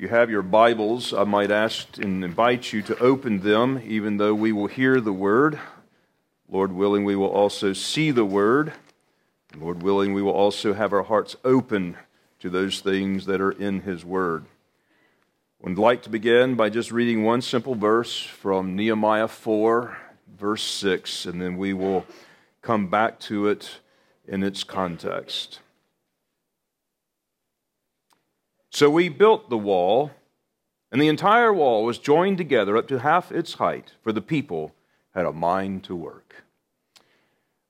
You have your Bibles, I might ask and invite you to open them, even though we will hear the Word. Lord willing, we will also see the Word. Lord willing, we will also have our hearts open to those things that are in His Word. I would like to begin by just reading one simple verse from Nehemiah 4, verse 6, and then we will come back to it in its context. So we built the wall, and the entire wall was joined together up to half its height, for the people had a mind to work.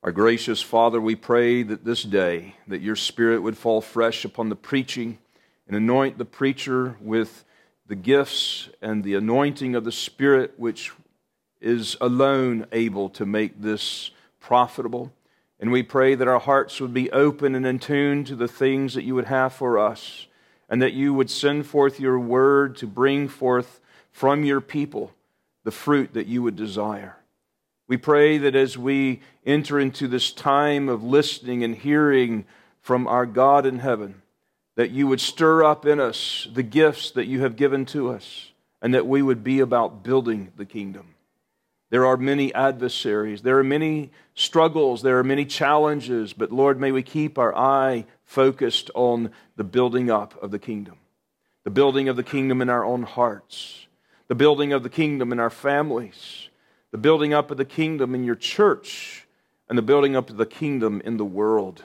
Our gracious Father, we pray that this day that your spirit would fall fresh upon the preaching and anoint the preacher with the gifts and the anointing of the Spirit which is alone able to make this profitable. And we pray that our hearts would be open and in tune to the things that you would have for us and that you would send forth your word to bring forth from your people the fruit that you would desire. We pray that as we enter into this time of listening and hearing from our God in heaven, that you would stir up in us the gifts that you have given to us, and that we would be about building the kingdom. There are many adversaries, there are many struggles, there are many challenges, but Lord, may we keep our eye focused on the building up of the kingdom, the building of the kingdom in our own hearts, the building of the kingdom in our families, the building up of the kingdom in your church, and the building up of the kingdom in the world.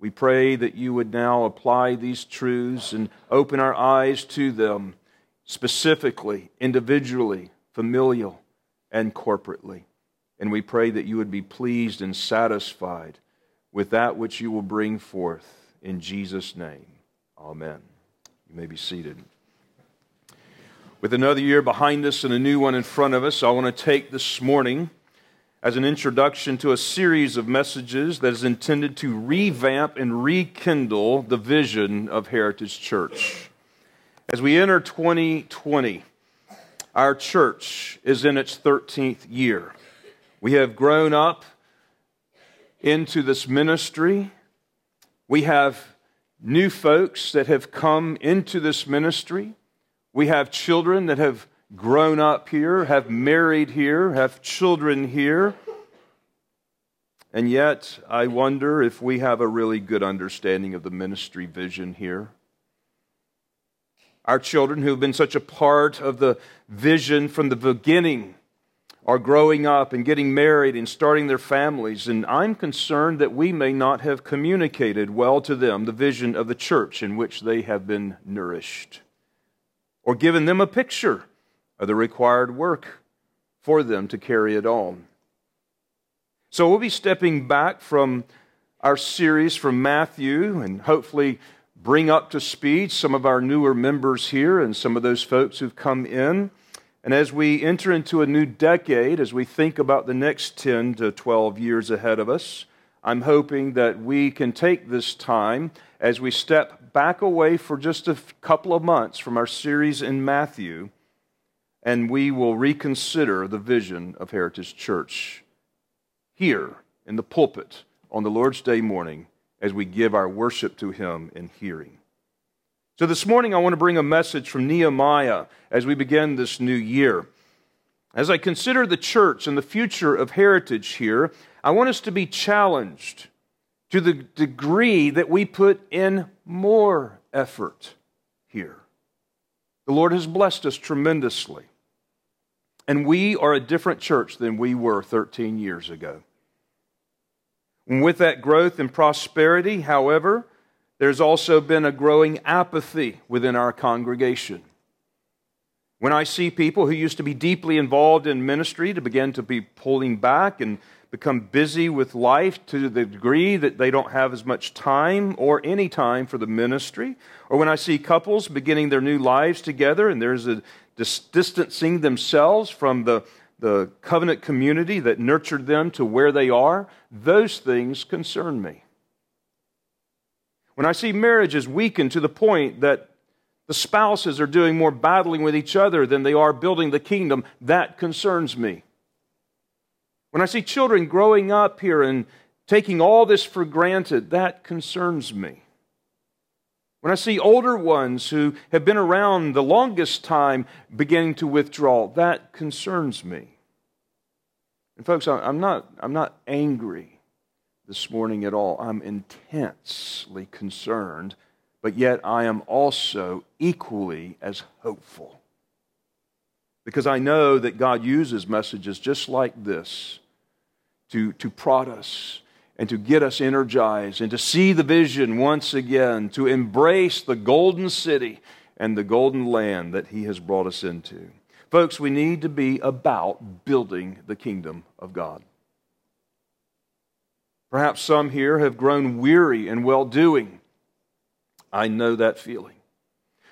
We pray that you would now apply these truths and open our eyes to them specifically, individually, familial, and corporately. And we pray that you would be pleased and satisfied with that which you will bring forth in Jesus' name. Amen. You may be seated. With another year behind us and a new one in front of us, I want to take this morning as an introduction to a series of messages that is intended to revamp and rekindle the vision of Heritage Church. As we enter 2020, our church is in its 13th year. We have grown up into this ministry we have new folks that have come into this ministry. We have children that have grown up here, have married here, have children here. And yet, I wonder if we have a really good understanding of the ministry vision here. Our children, who have been such a part of the vision from the beginning, are growing up and getting married and starting their families, and I'm concerned that we may not have communicated well to them the vision of the church in which they have been nourished, or given them a picture of the required work for them to carry it on. So we'll be stepping back from our series from Matthew and hopefully bring up to speed some of our newer members here and some of those folks who've come in. And as we enter into a new decade, as we think about the next 10 to 12 years ahead of us, I'm hoping that we can take this time as we step back away for just a couple of months from our series in Matthew, and we will reconsider the vision of Heritage Church here in the pulpit on the Lord's Day morning as we give our worship to Him in hearing. So, this morning, I want to bring a message from Nehemiah as we begin this new year. As I consider the church and the future of heritage here, I want us to be challenged to the degree that we put in more effort here. The Lord has blessed us tremendously. And we are a different church than we were 13 years ago. And with that growth and prosperity, however, there's also been a growing apathy within our congregation. When I see people who used to be deeply involved in ministry to begin to be pulling back and become busy with life to the degree that they don't have as much time or any time for the ministry, or when I see couples beginning their new lives together and there's a dis- distancing themselves from the, the covenant community that nurtured them to where they are, those things concern me. When I see marriages weaken to the point that the spouses are doing more battling with each other than they are building the kingdom, that concerns me. When I see children growing up here and taking all this for granted, that concerns me. When I see older ones who have been around the longest time beginning to withdraw, that concerns me. And folks, I'm not, I'm not angry this morning at all. I'm intensely concerned, but yet I am also equally as hopeful. Because I know that God uses messages just like this to, to prod us and to get us energized and to see the vision once again, to embrace the golden city and the golden land that He has brought us into. Folks, we need to be about building the kingdom of God. Perhaps some here have grown weary in well doing. I know that feeling.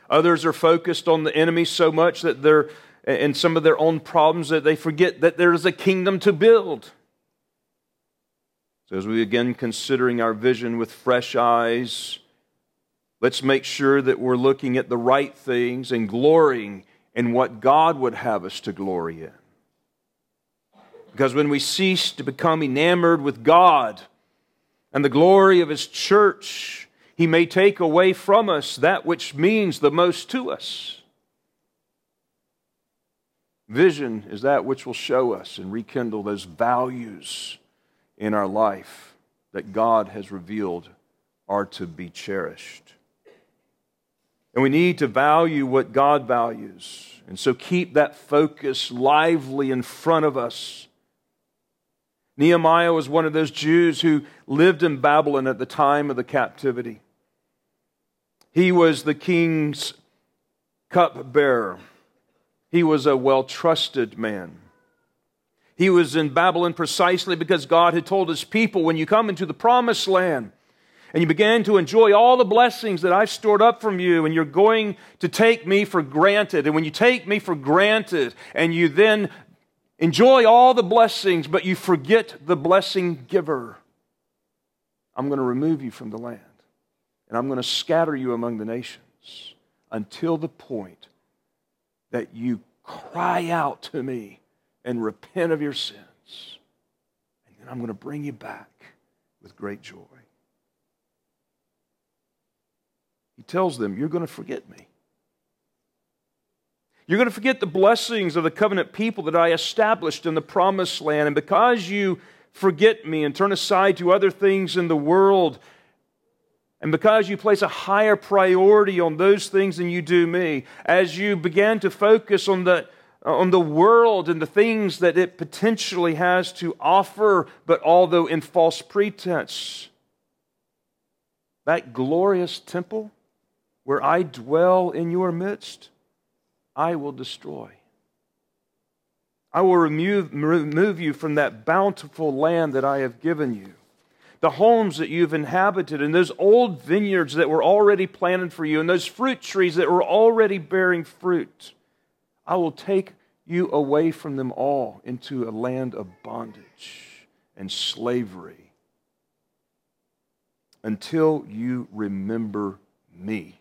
Others are focused on the enemy so much that they're and some of their own problems that they forget that there is a kingdom to build. So, as we begin considering our vision with fresh eyes, let's make sure that we're looking at the right things and glorying in what God would have us to glory in. Because when we cease to become enamored with God and the glory of His church, He may take away from us that which means the most to us. Vision is that which will show us and rekindle those values in our life that God has revealed are to be cherished. And we need to value what God values. And so keep that focus lively in front of us. Nehemiah was one of those Jews who lived in Babylon at the time of the captivity. He was the king's cupbearer. He was a well trusted man. He was in Babylon precisely because God had told his people when you come into the promised land and you begin to enjoy all the blessings that I've stored up from you, and you're going to take me for granted. And when you take me for granted and you then enjoy all the blessings, but you forget the blessing giver, I'm going to remove you from the land and I'm going to scatter you among the nations until the point that you cry out to me and repent of your sins. And then I'm going to bring you back with great joy. He tells them, You're going to forget me. You're going to forget the blessings of the covenant people that I established in the promised land. And because you forget me and turn aside to other things in the world, and because you place a higher priority on those things than you do me, as you begin to focus on the on the world and the things that it potentially has to offer, but although in false pretense. That glorious temple where I dwell in your midst, I will destroy. I will remove, remove you from that bountiful land that I have given you. The homes that you've inhabited, and those old vineyards that were already planted for you, and those fruit trees that were already bearing fruit. I will take you away from them all into a land of bondage and slavery until you remember me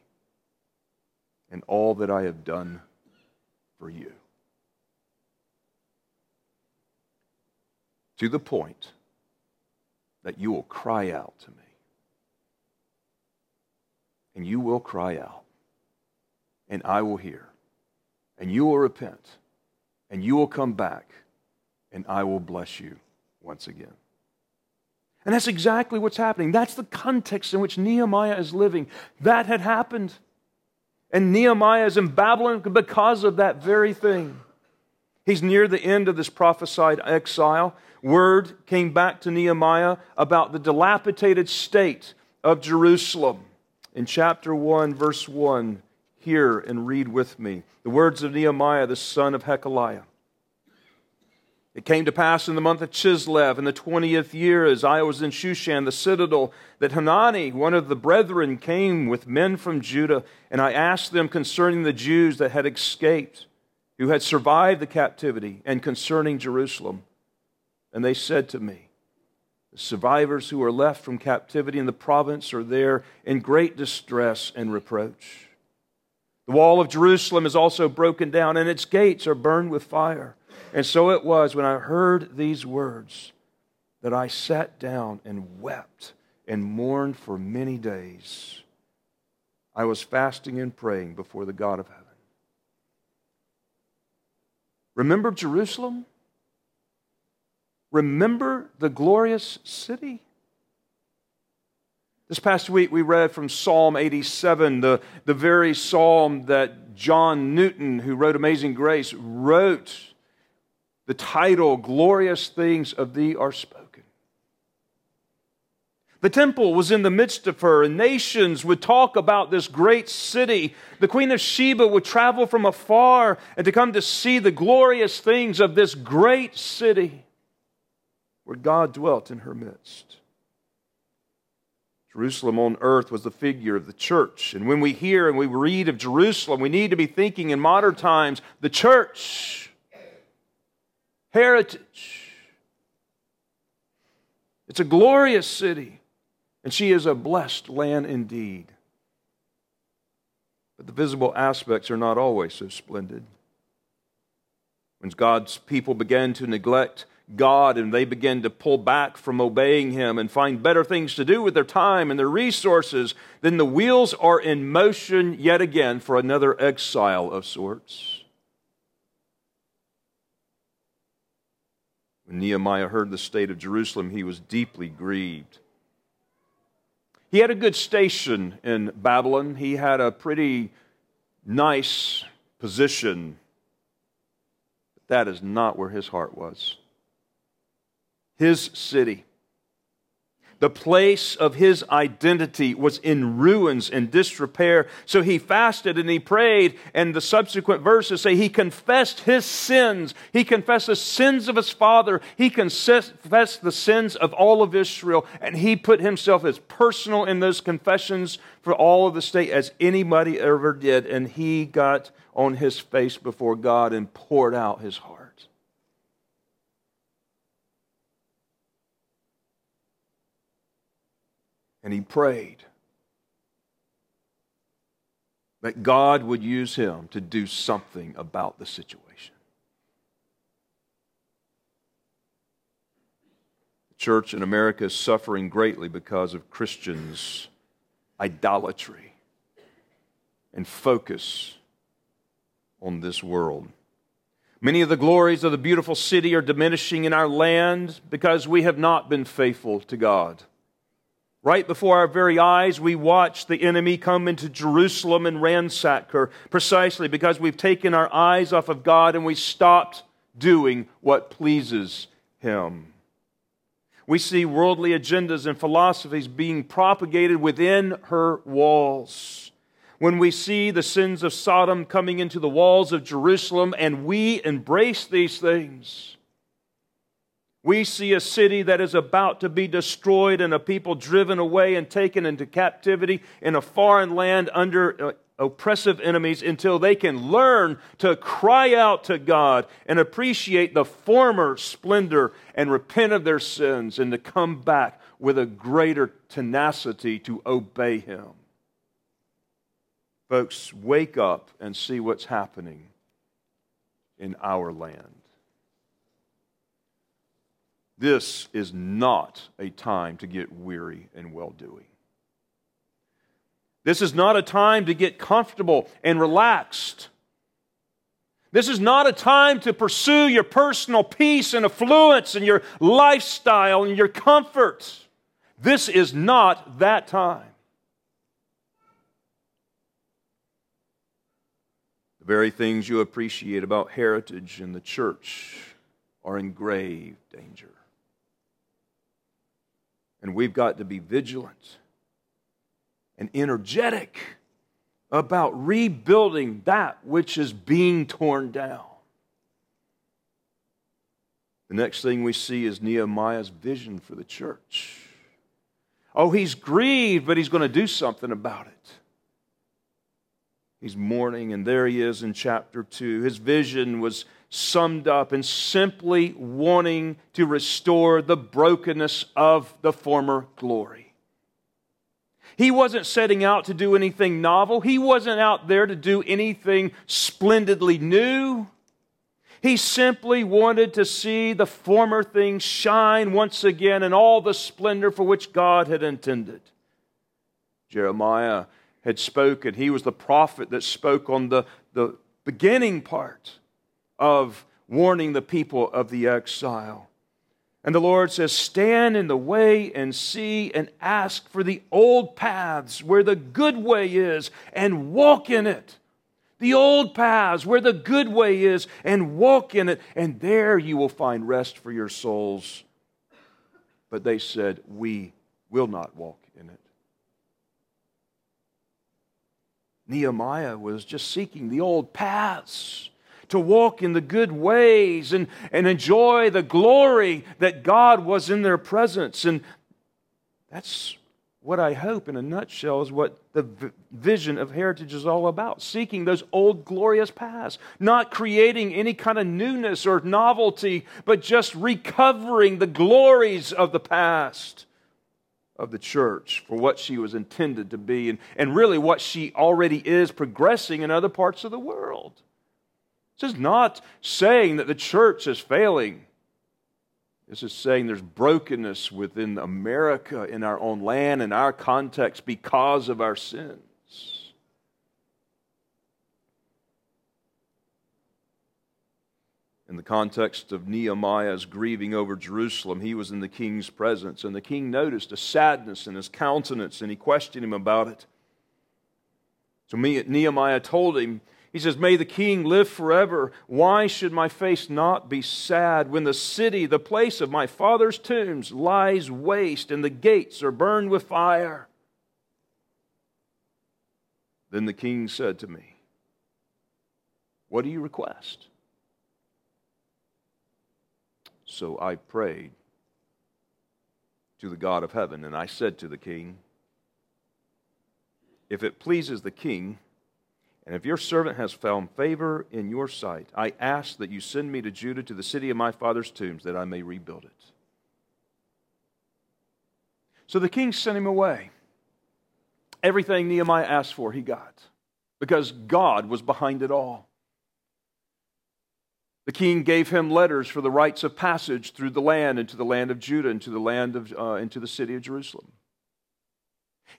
and all that I have done for you. To the point that you will cry out to me. And you will cry out, and I will hear and you will repent, and you will come back, and I will bless you once again. And that's exactly what's happening. That's the context in which Nehemiah is living. That had happened. And Nehemiah is in Babylon because of that very thing. He's near the end of this prophesied exile. Word came back to Nehemiah about the dilapidated state of Jerusalem. In chapter 1, verse 1, hear and read with me the words of Nehemiah, the son of Hachaliah. It came to pass in the month of Chislev, in the twentieth year, as I was in Shushan, the citadel, that Hanani, one of the brethren, came with men from Judah, and I asked them concerning the Jews that had escaped, who had survived the captivity, and concerning Jerusalem. And they said to me, The survivors who are left from captivity in the province are there in great distress and reproach. The wall of Jerusalem is also broken down, and its gates are burned with fire. And so it was when I heard these words that I sat down and wept and mourned for many days. I was fasting and praying before the God of heaven. Remember Jerusalem? Remember the glorious city? This past week we read from Psalm 87, the, the very psalm that John Newton, who wrote Amazing Grace, wrote. The title, Glorious Things of Thee Are Spoken. The temple was in the midst of her, and nations would talk about this great city. The Queen of Sheba would travel from afar and to come to see the glorious things of this great city where God dwelt in her midst. Jerusalem on earth was the figure of the church. And when we hear and we read of Jerusalem, we need to be thinking in modern times the church, heritage. It's a glorious city, and she is a blessed land indeed. But the visible aspects are not always so splendid. When God's people began to neglect God and they begin to pull back from obeying Him and find better things to do with their time and their resources, then the wheels are in motion yet again for another exile of sorts. When Nehemiah heard the state of Jerusalem, he was deeply grieved. He had a good station in Babylon, he had a pretty nice position. But that is not where his heart was his city. The place of his identity was in ruins and disrepair. So he fasted and he prayed, and the subsequent verses say he confessed his sins. He confessed the sins of his father. He confessed the sins of all of Israel, and he put himself as personal in those confessions for all of the state as anybody ever did. And he got on his face before God and poured out his heart. And he prayed that God would use him to do something about the situation. The church in America is suffering greatly because of Christians' idolatry and focus on this world. Many of the glories of the beautiful city are diminishing in our land because we have not been faithful to God. Right before our very eyes, we watch the enemy come into Jerusalem and ransack her precisely because we've taken our eyes off of God and we stopped doing what pleases Him. We see worldly agendas and philosophies being propagated within her walls. When we see the sins of Sodom coming into the walls of Jerusalem and we embrace these things, we see a city that is about to be destroyed and a people driven away and taken into captivity in a foreign land under uh, oppressive enemies until they can learn to cry out to God and appreciate the former splendor and repent of their sins and to come back with a greater tenacity to obey Him. Folks, wake up and see what's happening in our land. This is not a time to get weary and well doing. This is not a time to get comfortable and relaxed. This is not a time to pursue your personal peace and affluence and your lifestyle and your comfort. This is not that time. The very things you appreciate about heritage and the church are in grave danger. And we've got to be vigilant and energetic about rebuilding that which is being torn down. The next thing we see is Nehemiah's vision for the church. Oh, he's grieved, but he's going to do something about it. He's mourning, and there he is in chapter 2. His vision was summed up in simply wanting to restore the brokenness of the former glory. He wasn't setting out to do anything novel. He wasn't out there to do anything splendidly new. He simply wanted to see the former things shine once again in all the splendor for which God had intended. Jeremiah had spoken. He was the prophet that spoke on the, the beginning part of warning the people of the exile. And the Lord says, Stand in the way and see and ask for the old paths where the good way is and walk in it. The old paths where the good way is and walk in it, and there you will find rest for your souls. But they said, We will not walk in it. Nehemiah was just seeking the old paths to walk in the good ways and, and enjoy the glory that God was in their presence. And that's what I hope, in a nutshell, is what the vision of heritage is all about seeking those old glorious paths, not creating any kind of newness or novelty, but just recovering the glories of the past of the church for what she was intended to be and, and really what she already is progressing in other parts of the world. This is not saying that the church is failing. This is saying there's brokenness within America, in our own land, in our context, because of our sins. In the context of Nehemiah's grieving over Jerusalem, he was in the king's presence, and the king noticed a sadness in his countenance, and he questioned him about it. So Nehemiah told him, he says, May the king live forever. Why should my face not be sad when the city, the place of my father's tombs, lies waste and the gates are burned with fire? Then the king said to me, What do you request? So I prayed to the God of heaven, and I said to the king, If it pleases the king, and if your servant has found favor in your sight, I ask that you send me to Judah to the city of my father's tombs, that I may rebuild it. So the king sent him away. Everything Nehemiah asked for, he got, because God was behind it all. The king gave him letters for the rites of passage through the land into the land of Judah, into the land of, uh, into the city of Jerusalem.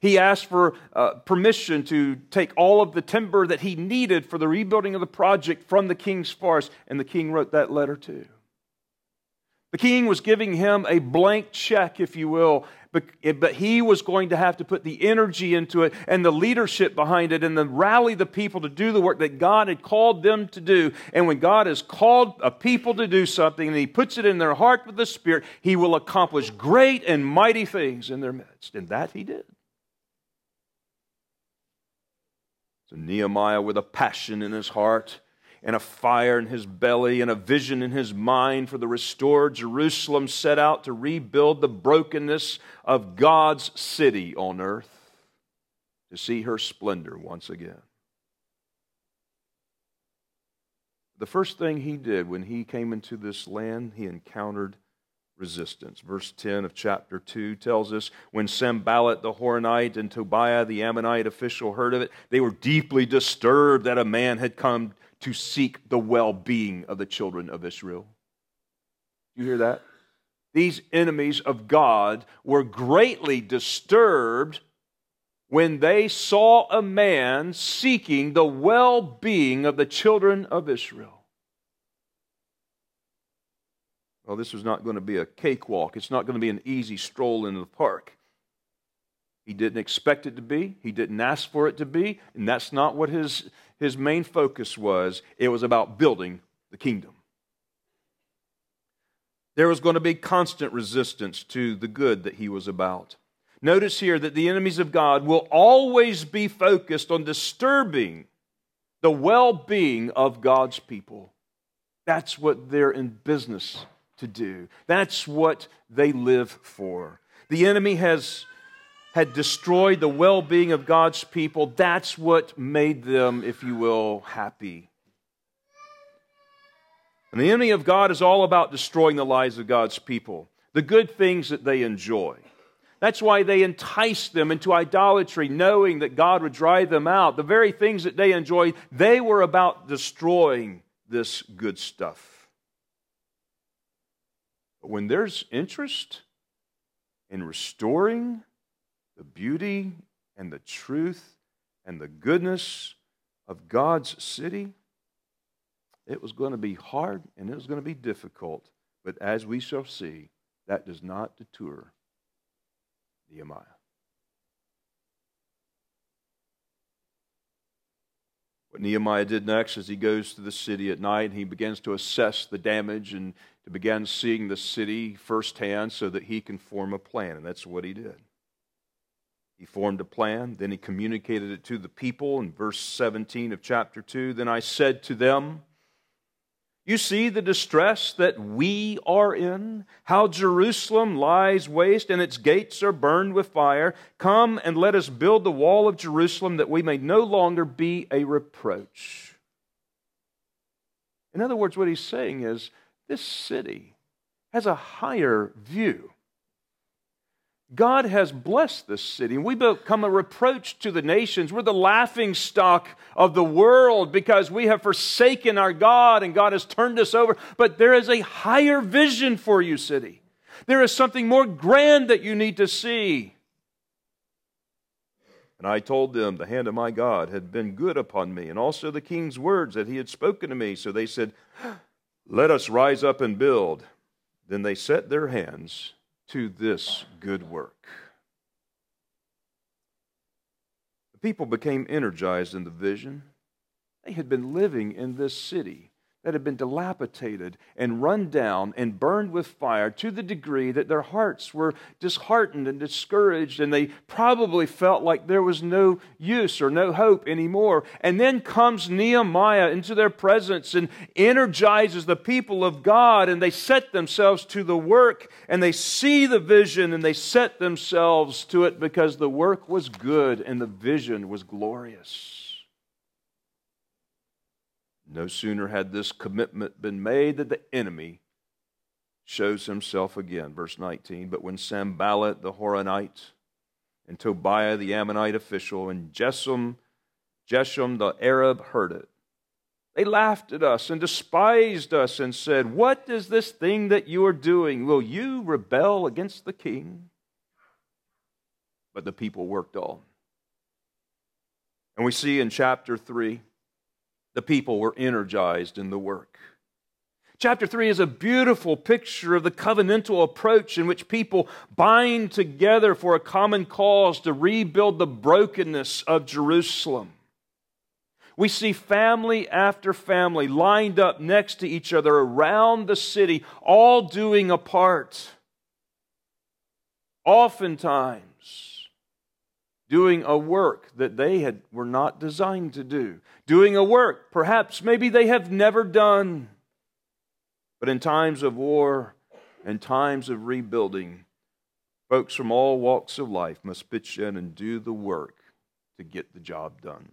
He asked for uh, permission to take all of the timber that he needed for the rebuilding of the project from the king's forest, and the king wrote that letter too. The king was giving him a blank check, if you will, but, but he was going to have to put the energy into it and the leadership behind it and then rally the people to do the work that God had called them to do. And when God has called a people to do something and he puts it in their heart with the Spirit, he will accomplish great and mighty things in their midst. And that he did. Nehemiah, with a passion in his heart, and a fire in his belly, and a vision in his mind for the restored Jerusalem, set out to rebuild the brokenness of God's city on earth, to see her splendor once again. The first thing he did when he came into this land, he encountered resistance. Verse 10 of chapter 2 tells us when Sanballat the Horonite and Tobiah the Ammonite official heard of it, they were deeply disturbed that a man had come to seek the well being of the children of Israel. You hear that? These enemies of God were greatly disturbed when they saw a man seeking the well being of the children of Israel. Well, this was not going to be a cakewalk. It's not going to be an easy stroll into the park. He didn't expect it to be. He didn't ask for it to be. And that's not what his, his main focus was. It was about building the kingdom. There was going to be constant resistance to the good that he was about. Notice here that the enemies of God will always be focused on disturbing the well being of God's people. That's what they're in business to do. That's what they live for. The enemy has had destroyed the well being of God's people. That's what made them, if you will, happy. And the enemy of God is all about destroying the lives of God's people, the good things that they enjoy. That's why they enticed them into idolatry, knowing that God would drive them out. The very things that they enjoyed, they were about destroying this good stuff. But when there's interest in restoring the beauty and the truth and the goodness of God's city, it was going to be hard and it was going to be difficult. But as we shall see, that does not deter Nehemiah. What Nehemiah did next is he goes to the city at night and he begins to assess the damage and to begin seeing the city firsthand so that he can form a plan. And that's what he did. He formed a plan, then he communicated it to the people in verse 17 of chapter 2. Then I said to them, You see the distress that we are in, how Jerusalem lies waste and its gates are burned with fire. Come and let us build the wall of Jerusalem that we may no longer be a reproach. In other words, what he's saying is this city has a higher view God has blessed this city. We become a reproach to the nations. We're the laughing stock of the world because we have forsaken our God and God has turned us over. But there is a higher vision for you, city. There is something more grand that you need to see. And I told them the hand of my God had been good upon me, and also the king's words that he had spoken to me. So they said, Let us rise up and build. Then they set their hands to this good work. The people became energized in the vision. They had been living in this city that had been dilapidated and run down and burned with fire to the degree that their hearts were disheartened and discouraged, and they probably felt like there was no use or no hope anymore. And then comes Nehemiah into their presence and energizes the people of God, and they set themselves to the work, and they see the vision, and they set themselves to it because the work was good and the vision was glorious. No sooner had this commitment been made that the enemy shows himself again. Verse 19 But when Sanballat the Horonite, and Tobiah the Ammonite official, and Geshem, Geshem the Arab heard it, they laughed at us and despised us and said, What is this thing that you are doing? Will you rebel against the king? But the people worked on. And we see in chapter 3 the people were energized in the work. Chapter 3 is a beautiful picture of the covenantal approach in which people bind together for a common cause to rebuild the brokenness of Jerusalem. We see family after family lined up next to each other around the city, all doing a part. Oftentimes, doing a work that they had, were not designed to do, doing a work perhaps maybe they have never done. But in times of war and times of rebuilding, folks from all walks of life must pitch in and do the work to get the job done.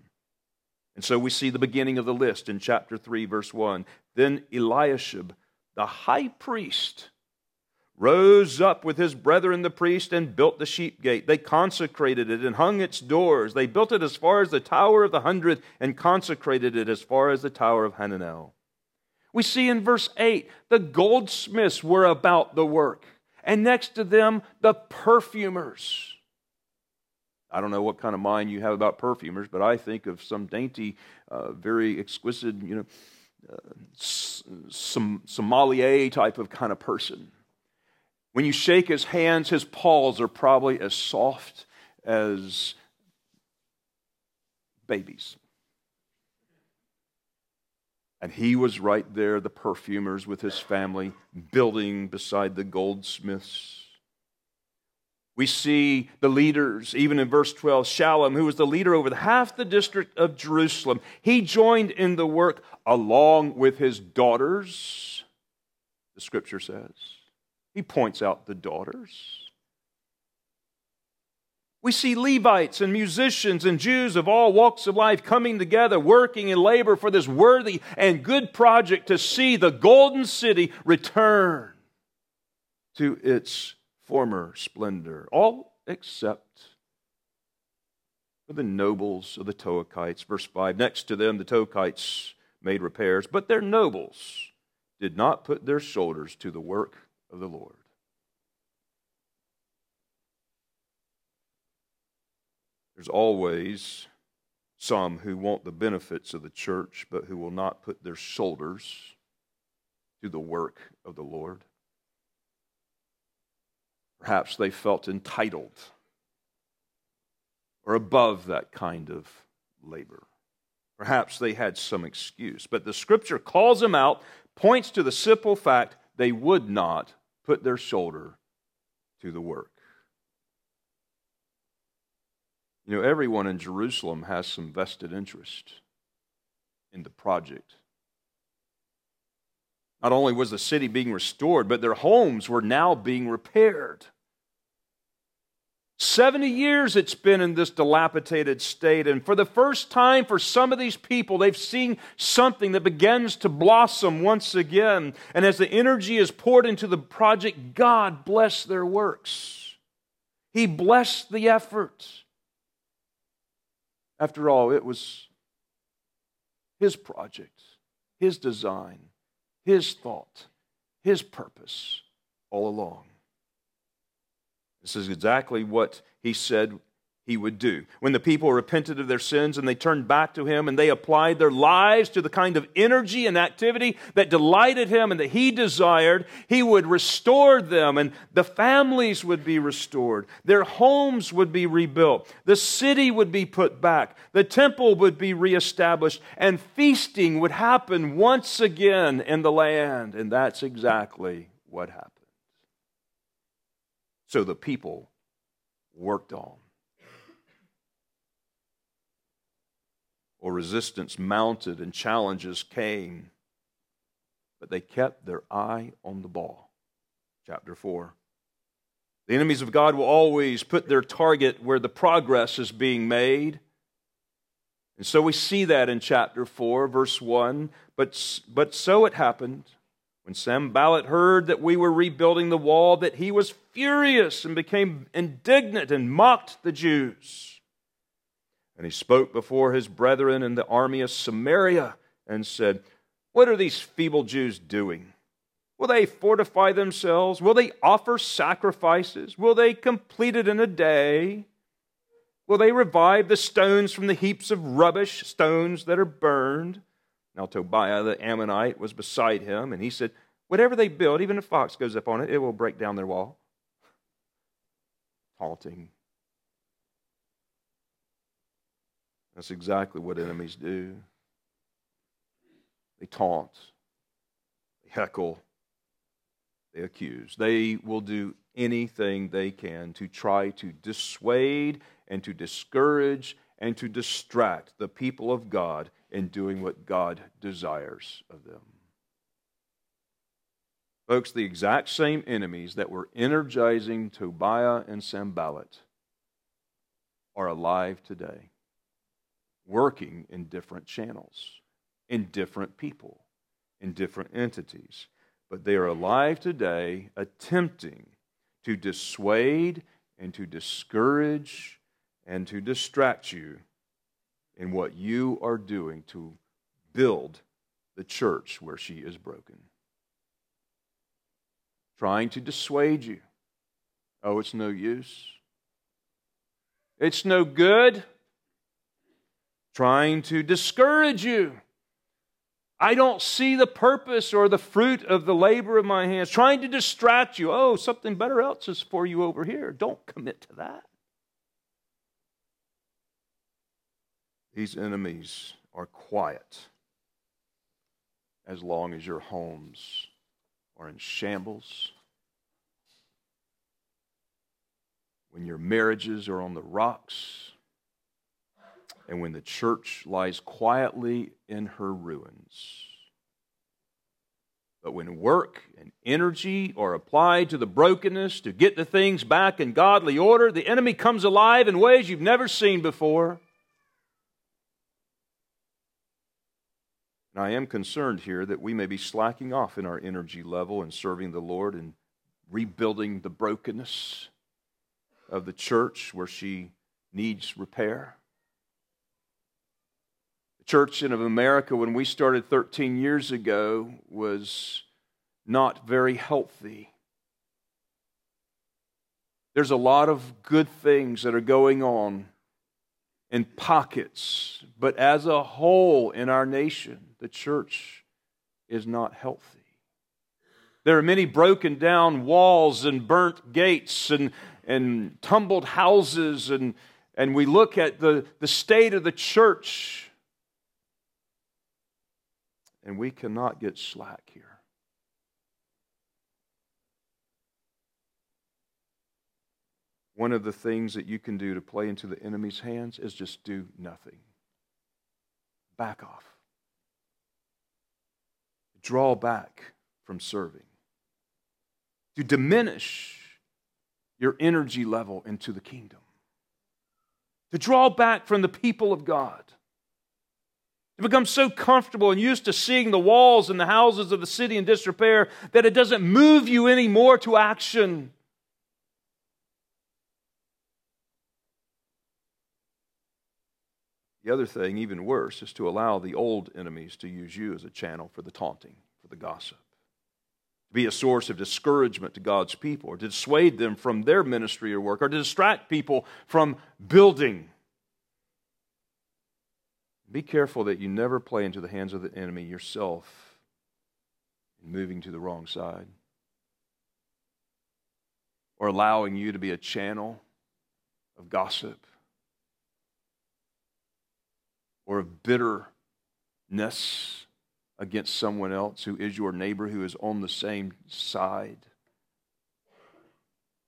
And so we see the beginning of the list in chapter 3, verse 1. Then Eliashib, the high priest, rose up with his brethren the priest and built the sheep gate. They consecrated it and hung its doors. They built it as far as the Tower of the Hundred and consecrated it as far as the Tower of Hananel. We see in verse 8 the goldsmiths were about the work, and next to them, the perfumers. I don't know what kind of mind you have about perfumers, but I think of some dainty, uh, very exquisite, you know, uh, sommelier type of kind of person when you shake his hands, his paws are probably as soft as babies. And he was right there, the perfumers with his family, building beside the goldsmiths. We see the leaders, even in verse 12, Shallum, who was the leader over half the district of Jerusalem. He joined in the work along with his daughters, the scripture says. He points out the daughters. We see Levites and musicians and Jews of all walks of life coming together, working in labor for this worthy and good project to see the golden city return to its former splendor, all except for the nobles of the Tekoites. Verse 5 Next to them, the Tekoites made repairs, but their nobles did not put their shoulders to the work of the Lord. There's always some who want the benefits of the church, but who will not put their shoulders to the work of the Lord. Perhaps they felt entitled or above that kind of labor. Perhaps they had some excuse. But the scripture calls them out, points to the simple fact they would not put their shoulder to the work. You know, everyone in Jerusalem has some vested interest in the project. Not only was the city being restored, but their homes were now being repaired. 70 years it's been in this dilapidated state. And for the first time, for some of these people, they've seen something that begins to blossom once again. And as the energy is poured into the project, God bless their works. He blessed the effort. After all, it was His project, His design, His thought, His purpose all along. This is exactly what he said he would do. When the people repented of their sins and they turned back to him and they applied their lives to the kind of energy and activity that delighted him and that he desired, he would restore them and the families would be restored. Their homes would be rebuilt. The city would be put back. The temple would be reestablished and feasting would happen once again in the land. And that's exactly what happened. So the people worked on. Or resistance mounted and challenges came, but they kept their eye on the ball. Chapter 4. The enemies of God will always put their target where the progress is being made. And so we see that in chapter 4, verse 1. But, but so it happened when Sanballat heard that we were rebuilding the wall, that he was furious and became indignant and mocked the Jews. And he spoke before his brethren in the army of Samaria and said, What are these feeble Jews doing? Will they fortify themselves? Will they offer sacrifices? Will they complete it in a day? Will they revive the stones from the heaps of rubbish, stones that are burned? Now Tobiah the Ammonite was beside him, and he said, Whatever they build, even if a fox goes up on it, it will break down their wall. Taunting. That's exactly what enemies do. They taunt, they heckle, they accuse. They will do anything they can to try to dissuade and to discourage and to distract the people of God in doing what God desires of them. Folks, the exact same enemies that were energizing Tobiah and Sanballat are alive today, working in different channels, in different people, in different entities. But they are alive today, attempting to dissuade and to discourage and to distract you in what you are doing to build the church where she is broken. Trying to dissuade you. Oh, it's no use. It's no good. Trying to discourage you. I don't see the purpose or the fruit of the labor of my hands. Trying to distract you. Oh, something better else is for you over here. Don't commit to that. These enemies are quiet as long as your homes are in shambles, when your marriages are on the rocks, and when the church lies quietly in her ruins. But when work and energy are applied to the brokenness to get the things back in godly order, the enemy comes alive in ways you've never seen before. And I am concerned here that we may be slacking off in our energy level and serving the Lord and rebuilding the brokenness of the church where she needs repair. The church in America, when we started 13 years ago, was not very healthy. There's a lot of good things that are going on in pockets, but as a whole in our nation, the church is not healthy. There are many broken down walls and burnt gates and, and tumbled houses, and, and we look at the, the state of the church, and we cannot get slack here. One of the things that you can do to play into the enemy's hands is just do nothing. Back off. Draw back from serving. To diminish your energy level into the kingdom. To draw back from the people of God. To become so comfortable and used to seeing the walls and the houses of the city in disrepair that it doesn't move you anymore to action. The other thing, even worse, is to allow the old enemies to use you as a channel for the taunting, for the gossip, to be a source of discouragement to God's people, or to dissuade them from their ministry or work, or to distract people from building. Be careful that you never play into the hands of the enemy yourself in moving to the wrong side, or allowing you to be a channel of gossip or of bitterness against someone else who is your neighbor who is on the same side.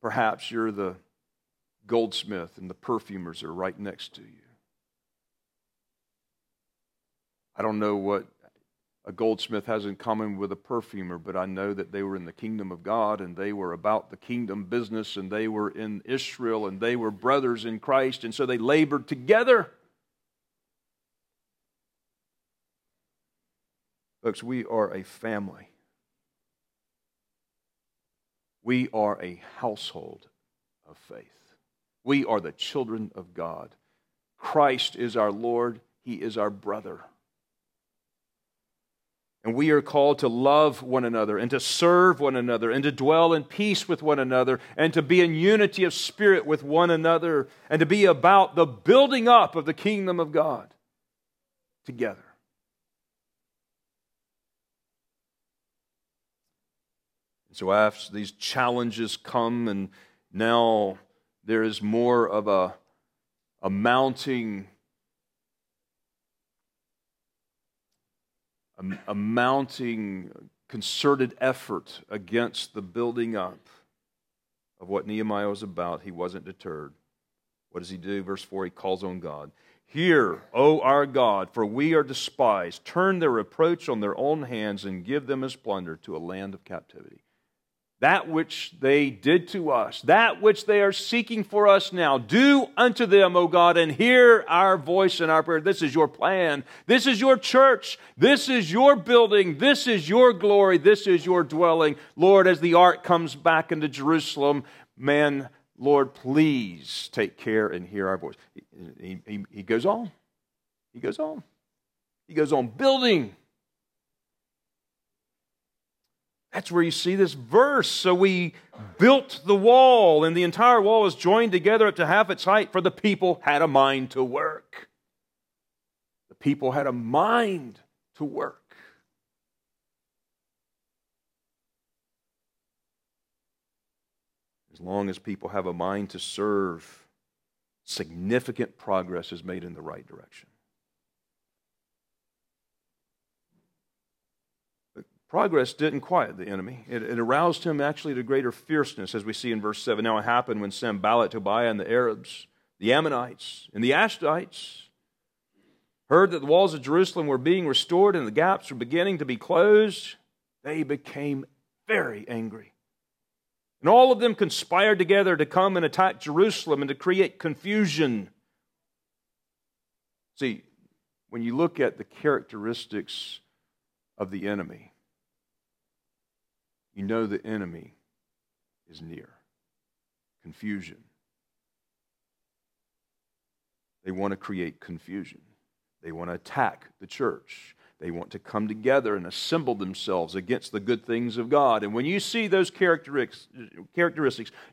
Perhaps you're the goldsmith and the perfumers are right next to you. I don't know what a goldsmith has in common with a perfumer, but I know that they were in the kingdom of God and they were about the kingdom business and they were in Israel and they were brothers in Christ and so they labored together. Folks, we are a family. We are a household of faith. We are the children of God. Christ is our Lord, He is our brother. And we are called to love one another and to serve one another and to dwell in peace with one another and to be in unity of spirit with one another and to be about the building up of the kingdom of God together. So, as these challenges come, and now there is more of a, a mounting, a, a mounting concerted effort against the building up of what Nehemiah was about, he wasn't deterred. What does he do? Verse 4 he calls on God. Hear, O our God, for we are despised. Turn their reproach on their own hands and give them as plunder to a land of captivity that which they did to us, that which they are seeking for us now. Do unto them, O God, and hear our voice and our prayer. This is your plan. This is your church. This is your building. This is your glory. This is your dwelling. Lord, as the ark comes back into Jerusalem, man, Lord, please take care and hear our voice. He, he, he goes on. He goes on. He goes on building That's where you see this verse. So we built the wall, and the entire wall was joined together up to half its height, for the people had a mind to work. The people had a mind to work. As long as people have a mind to serve, significant progress is made in the right direction. Progress didn't quiet the enemy. It, it, aroused him actually to greater fierceness, as we see in verse 7. Now it happened when Sanballat, Tobiah, and the Arabs, the Ammonites, and the Ashdodites heard that the walls of Jerusalem were being restored and the gaps were beginning to be closed, they became very angry. And all of them conspired together to come and attack Jerusalem and to create confusion. See, when you look at the characteristics of the enemy, you know the enemy is near. Confusion. They want to create confusion. They want to attack the church. They want to come together and assemble themselves against the good things of God. And when you see those characteristics,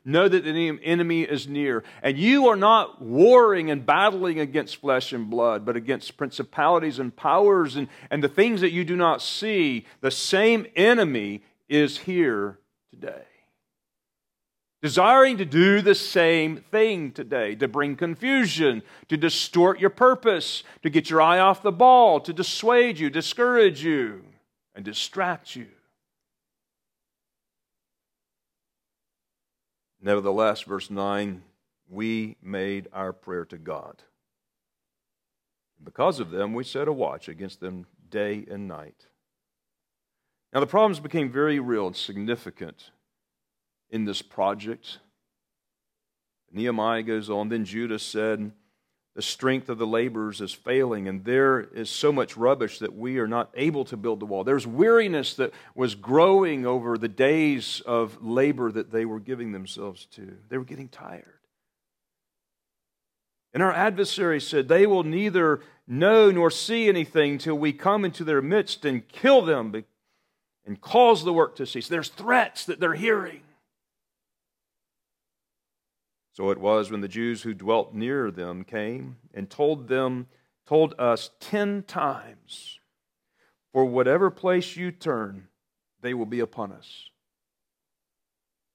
know that the enemy is near. And you are not warring and battling against flesh and blood, but against principalities and powers and, and the things that you do not see. The same enemy is here today desiring to do the same thing today to bring confusion, to distort your purpose, to get your eye off the ball, to dissuade you, discourage you, and distract you. Nevertheless, verse 9, we made our prayer to God. Because of them, we set a watch against them day and night. Now, the problems became very real and significant in this project. Nehemiah goes on. Then Judah said, The strength of the laborers is failing, and there is so much rubbish that we are not able to build the wall. There's weariness that was growing over the days of labor that they were giving themselves to. They were getting tired. And our adversary said, They will neither know nor see anything till we come into their midst and kill them and cause the work to cease. There's threats that they're hearing. So it was when the Jews who dwelt near them came and told them, told us ten times, For whatever place you turn, they will be upon us.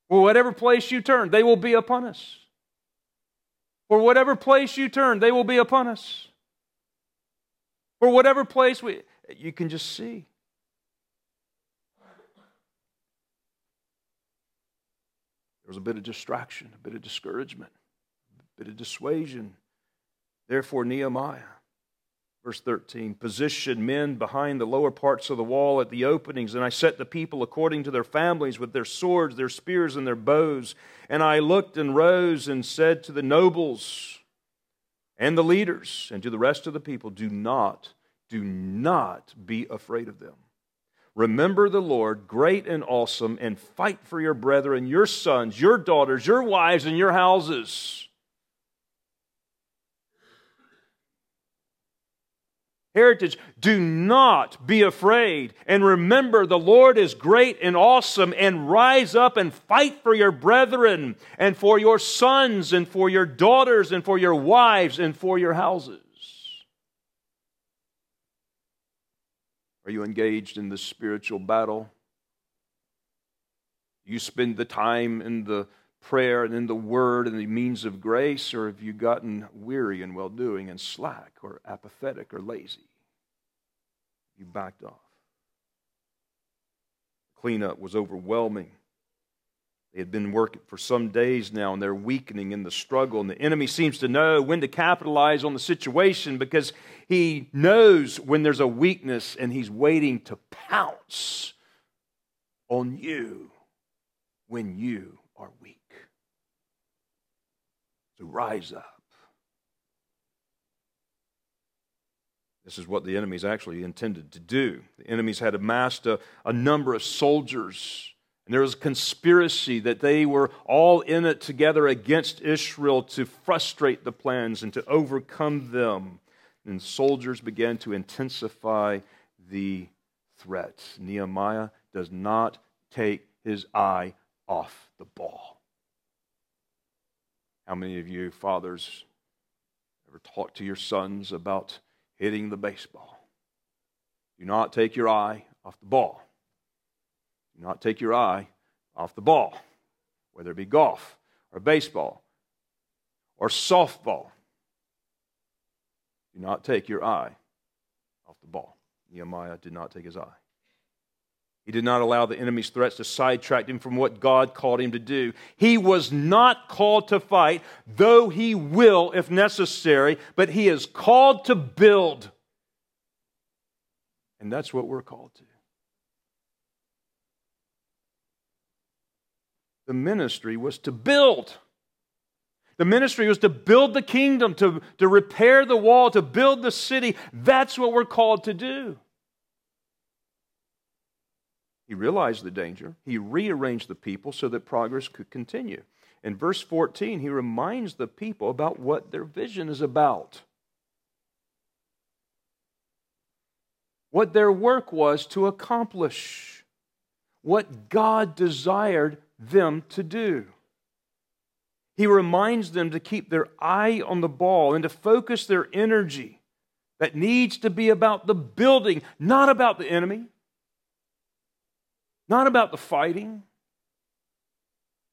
For whatever place you turn, they will be upon us. For whatever place you turn, they will be upon us. For whatever place we, you can just see. There was a bit of distraction, a bit of discouragement, a bit of dissuasion. Therefore, Nehemiah, verse 13, positioned men behind the lower parts of the wall at the openings, and I set the people according to their families with their swords, their spears, and their bows. And I looked and rose and said to the nobles and the leaders and to the rest of the people, Do not, do not be afraid of them. Remember the Lord, great and awesome, and fight for your brethren, your sons, your daughters, your wives, and your houses. Heritage, do not be afraid. And remember, the Lord is great and awesome, and rise up and fight for your brethren, and for your sons, and for your daughters, and for your wives, and for your houses. Are you engaged in the spiritual battle? You spend the time in the prayer and in the word and the means of grace, or have you gotten weary and well doing and slack or apathetic or lazy? You backed off. Cleanup was overwhelming. They had been working for some days now and they're weakening in the struggle. And the enemy seems to know when to capitalize on the situation because he knows when there's a weakness and he's waiting to pounce on you when you are weak. So rise up. This is what the enemies actually intended to do. The enemies had amassed a, a number of soldiers and there was a conspiracy that they were all in it together against Israel to frustrate the plans and to overcome them. And soldiers began to intensify the threat. Nehemiah does not take his eye off the ball. How many of you fathers ever talk to your sons about hitting the baseball? Do not take your eye off the ball. Do not take your eye off the ball, whether it be golf or baseball or softball. Do not take your eye off the ball. Nehemiah did not take his eye. He did not allow the enemy's threats to sidetrack him from what God called him to do. He was not called to fight, though he will if necessary, but he is called to build. And that's what we're called to. The ministry was to build. The ministry was to build the kingdom, to, to repair the wall, to build the city. That's what we're called to do. He realized the danger. He rearranged the people so that progress could continue. In verse 14, he reminds the people about what their vision is about. what their work was to accomplish, what God desired them to do. He reminds them to keep their eye on the ball and to focus their energy that needs to be about the building, not about the enemy, not about the fighting.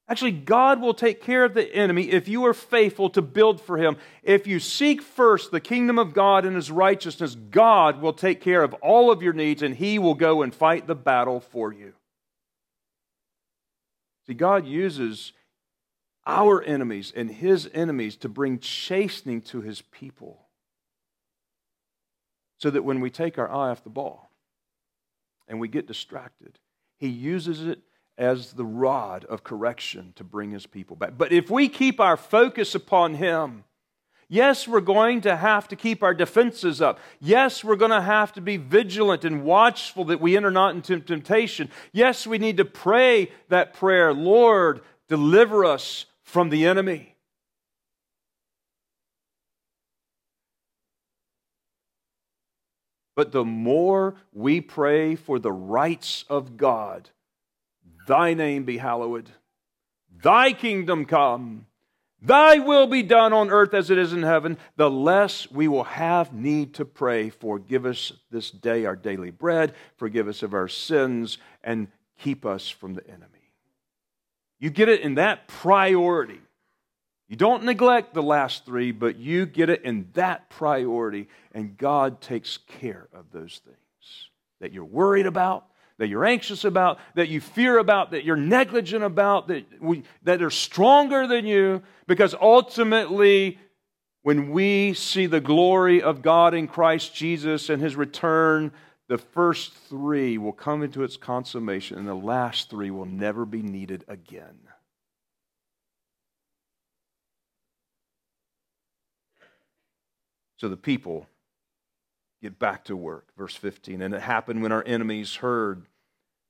Actually, God will take care of the enemy if you are faithful to build for him. If you seek first the kingdom of God and his righteousness, God will take care of all of your needs and he will go and fight the battle for you. See, God uses our enemies and his enemies to bring chastening to his people so that when we take our eye off the ball and we get distracted, he uses it as the rod of correction to bring his people back. But if we keep our focus upon him, Yes, we're going to have to keep our defenses up. Yes, we're going to have to be vigilant and watchful that we enter not into temptation. Yes, we need to pray that prayer Lord, deliver us from the enemy. But the more we pray for the rights of God, Thy name be hallowed, Thy kingdom come, Thy will be done on earth as it is in heaven, the less we will have need to pray. Forgive us this day our daily bread, forgive us of our sins, and keep us from the enemy. You get it in that priority. You don't neglect the last three, but you get it in that priority, and God takes care of those things that you're worried about, that you're anxious about, that you fear about, that you're negligent about, that, we, that are stronger than you, because ultimately, when we see the glory of God in Christ Jesus and his return, the first three will come into its consummation, and the last three will never be needed again. So the people get back to work. Verse 15. And it happened when our enemies heard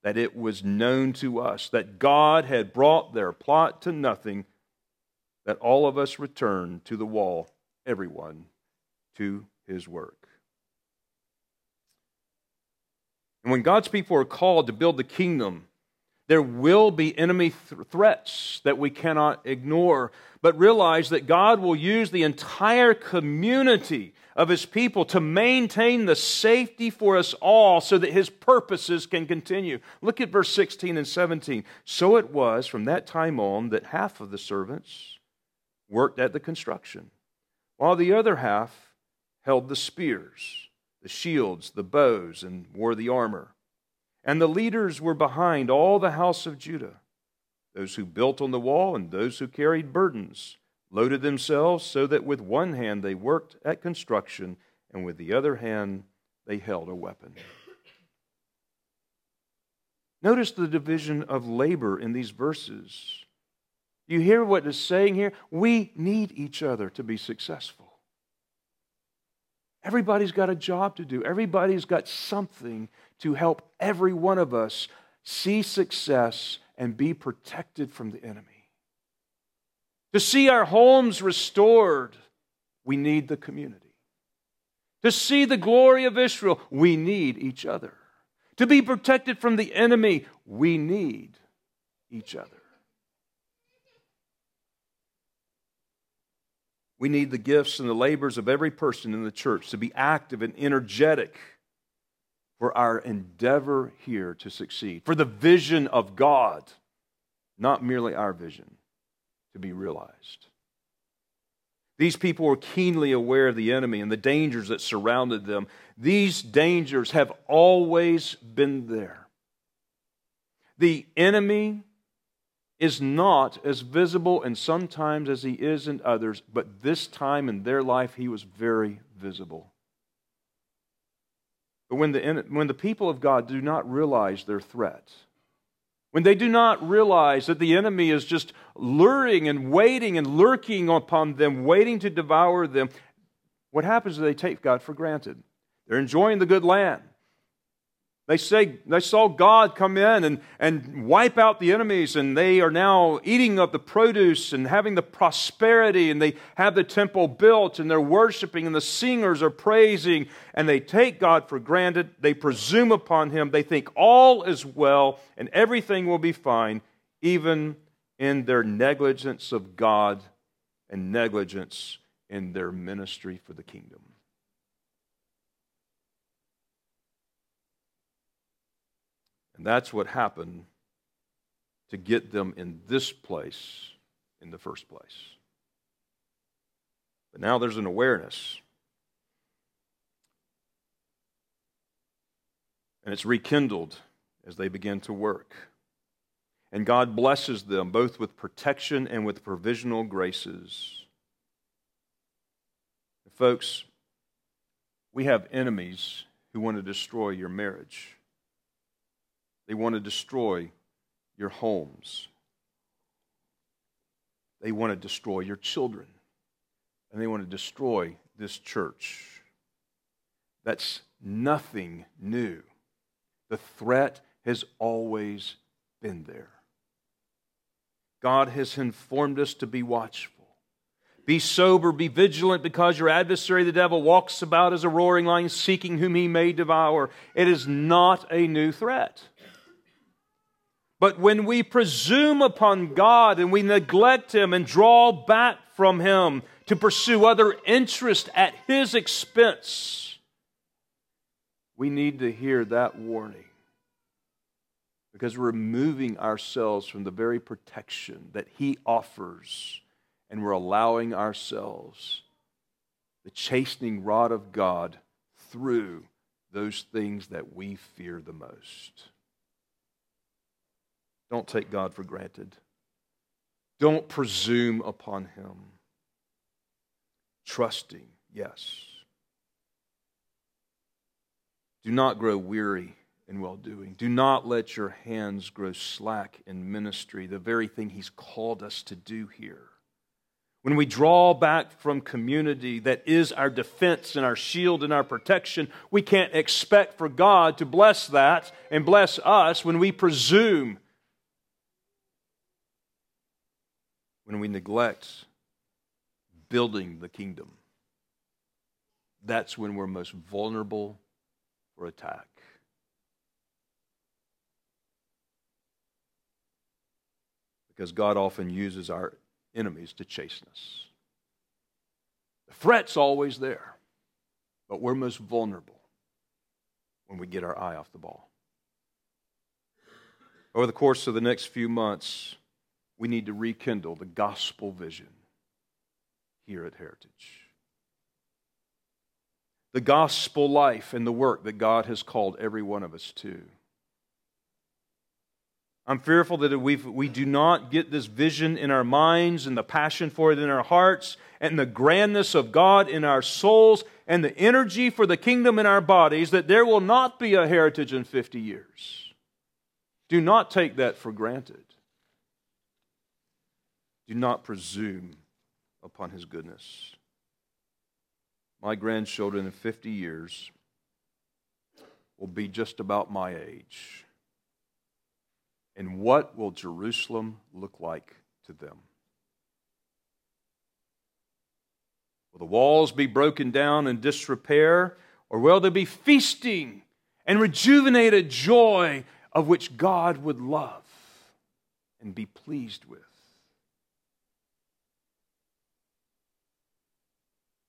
that it was known to us that God had brought their plot to nothing, that all of us returned to the wall, everyone to his work. And when God's people are called to build the kingdom, there will be enemy th- threats that we cannot ignore, but realize that God will use the entire community of his people to maintain the safety for us all so that his purposes can continue. Look at verse 16 and 17. So it was from that time on that half of the servants worked at the construction, while the other half held the spears the shields, the bows, and wore the armor. And the leaders were behind all the house of Judah, those who built on the wall and those who carried burdens, loaded themselves so that with one hand they worked at construction, and with the other hand they held a weapon. Notice the division of labor in these verses. You hear what it's saying here? We need each other to be successful. Everybody's got a job to do, everybody's got something to help every one of us see success and be protected from the enemy. To see our homes restored, we need the community. To see the glory of Israel, we need each other. To be protected from the enemy, we need each other. We need the gifts and the labors of every person in the church to be active and energetic for our endeavor here to succeed, for the vision of God, not merely our vision, to be realized. These people were keenly aware of the enemy and the dangers that surrounded them. These dangers have always been there. The enemy is not as visible and sometimes as he is in others, but this time in their life he was very visible. But when the, when the people of God do not realize their threat, when they do not realize that the enemy is just luring and waiting and lurking upon them, waiting to devour them, what happens is they take God for granted. They're enjoying the good land. They say they saw God come in and, and wipe out the enemies, and they are now eating of the produce and having the prosperity, and they have the temple built, and they're worshiping, and the singers are praising, and they take God for granted. They presume upon Him. They think all is well and everything will be fine, even in their negligence of God and negligence in their ministry for the kingdom. And that's what happened to get them in this place in the first place. But now there's an awareness. And it's rekindled as they begin to work. And God blesses them both with protection and with provisional graces. Folks, we have enemies who want to destroy your marriage. They want to destroy your homes. They want to destroy your children. And they want to destroy this church. That's nothing new. The threat has always been there. God has informed us to be watchful. Be sober, be vigilant, because your adversary, the devil, walks about as a roaring lion, seeking whom he may devour. It is not a new threat. But when we presume upon God and we neglect Him and draw back from Him to pursue other interests at His expense, we need to hear that warning. Because we're removing ourselves from the very protection that He offers, and we're allowing ourselves the chastening rod of God through those things that we fear the most. Don't take God for granted. Don't presume upon Him. Trusting, yes. Do not grow weary in well doing. Do not let your hands grow slack in ministry, the very thing He's called us to do here. When we draw back from community that is our defense and our shield and our protection, we can't expect for God to bless that and bless us when we presume when we neglect building the kingdom. That's when we're most vulnerable for attack. Because God often uses our enemies to chasten us. The threat's always there, but we're most vulnerable when we get our eye off the ball. Over the course of the next few months, we need to rekindle the gospel vision here at Heritage. The gospel life and the work that God has called every one of us to. I'm fearful that if we do not get this vision in our minds and the passion for it in our hearts and the grandness of God in our souls and the energy for the kingdom in our bodies, that there will not be a heritage in 50 years. Do not take that for granted. Do not presume upon his goodness. My grandchildren in 50 years will be just about my age. And what will Jerusalem look like to them? Will the walls be broken down in disrepair, or will there be feasting and rejuvenated joy of which God would love and be pleased with?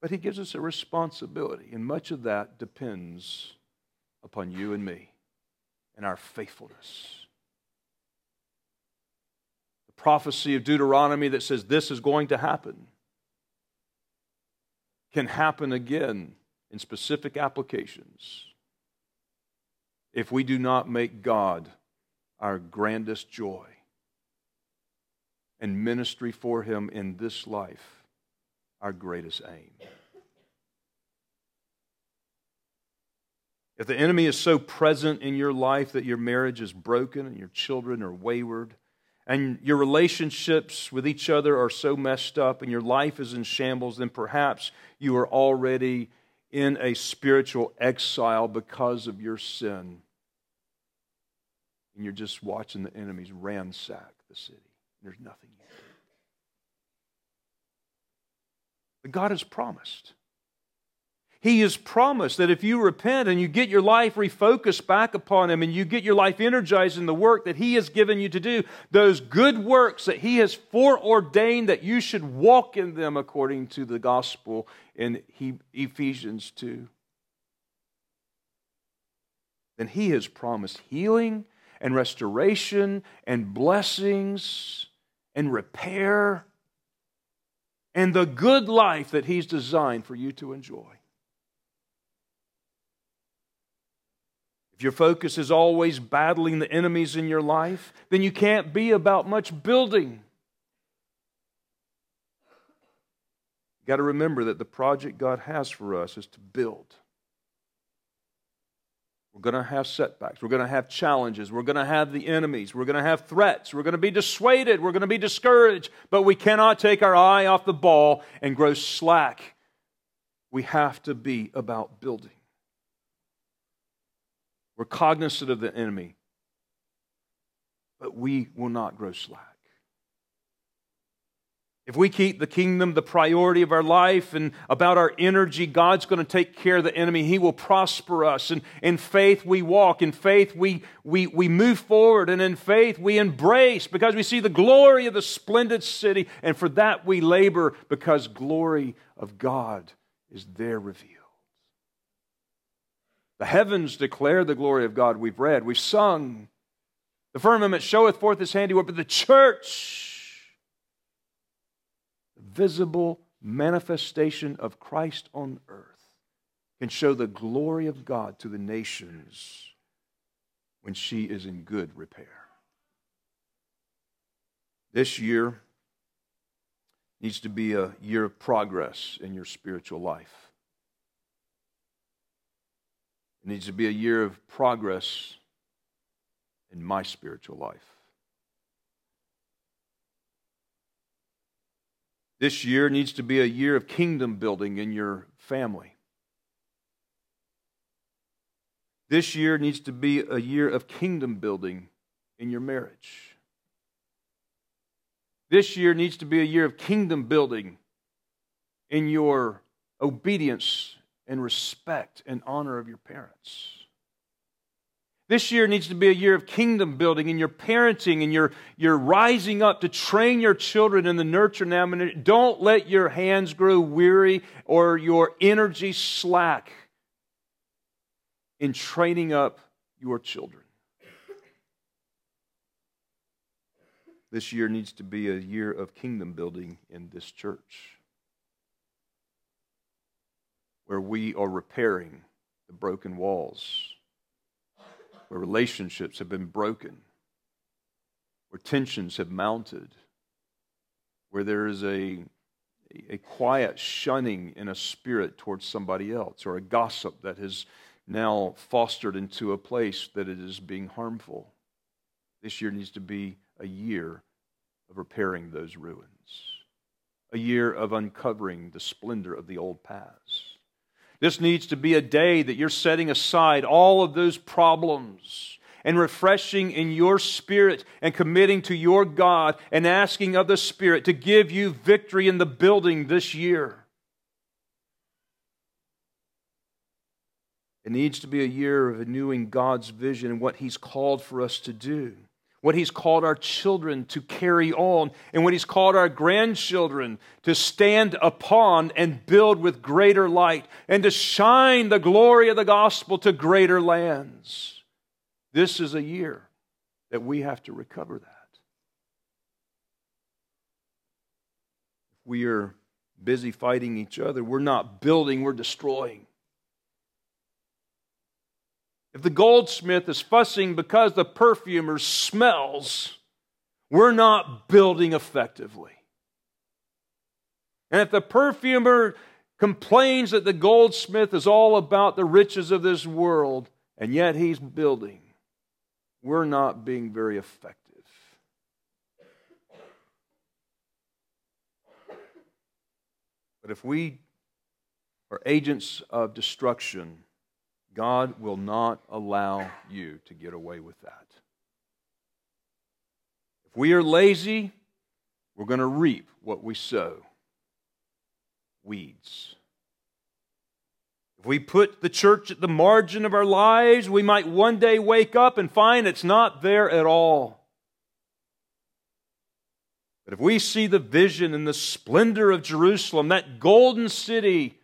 But He gives us a responsibility, and much of that depends upon you and me and our faithfulness. The prophecy of Deuteronomy that says this is going to happen can happen again in specific applications if we do not make God our grandest joy and ministry for Him in this life our greatest aim. If the enemy is so present in your life that your marriage is broken and your children are wayward, and your relationships with each other are so messed up and your life is in shambles, then perhaps you are already in a spiritual exile because of your sin. and you're just watching the enemies ransack the city. There's nothing you can do. But God has promised. He has promised that if you repent and you get your life refocused back upon Him and you get your life energized in the work that He has given you to do, those good works that He has foreordained that you should walk in them according to the gospel in Ephesians 2, then He has promised healing and restoration and blessings and repair and the good life that He's designed for you to enjoy. If your focus is always battling the enemies in your life, then you can't be about much building. You've got to remember that the project God has for us is to build. We're going to have setbacks. We're going to have challenges. We're going to have the enemies. We're going to have threats. We're going to be dissuaded. We're going to be discouraged. But we cannot take our eye off the ball and grow slack. We have to be about building. We're cognizant of the enemy, but we will not grow slack. If we keep the kingdom the priority of our life and about our energy, God's going to take care of the enemy. He will prosper us. And in faith, we walk. In faith, we, we, we move forward. And in faith, we embrace because we see the glory of the splendid city. And for that, we labor because glory of God is there revealed. The heavens declare the glory of God, we've read, we've sung. The firmament showeth forth his handiwork, but the church, visible manifestation of Christ on earth, can show the glory of God to the nations when she is in good repair. This year needs to be a year of progress in your spiritual life. It needs to be a year of progress in my spiritual life. This year needs to be a year of kingdom building in your family. This year needs to be a year of kingdom building in your marriage. This year needs to be a year of kingdom building in your obedience and respect and honor of your parents. This year needs to be a year of kingdom building in your parenting and your, your rising up to train your children in the nurture now. Don't let your hands grow weary or your energy slack in training up your children. This year needs to be a year of kingdom building in this church where we are repairing the broken walls, where relationships have been broken, where tensions have mounted, where there is a, a quiet shunning in a spirit towards somebody else, or a gossip that has now fostered into a place that it is being harmful. This year needs to be a year of repairing those ruins, a year of uncovering the splendor of the old paths this needs to be a day that you're setting aside all of those problems and refreshing in your spirit and committing to your God and asking of the Spirit to give you victory in the building this year. It needs to be a year of renewing God's vision and what He's called for us to do what He's called our children to carry on, and what He's called our grandchildren to stand upon and build with greater light, and to shine the glory of the gospel to greater lands. This is a year that we have to recover that. If we are busy fighting each other, we're not building, we're destroying. If the goldsmith is fussing because the perfumer smells, we're not building effectively. And if the perfumer complains that the goldsmith is all about the riches of this world, and yet he's building, we're not being very effective. But if we are agents of destruction, God will not allow you to get away with that. If we are lazy, we're going to reap what we sow weeds. If we put the church at the margin of our lives, we might one day wake up and find it's not there at all. But if we see the vision and the splendor of Jerusalem, that golden city,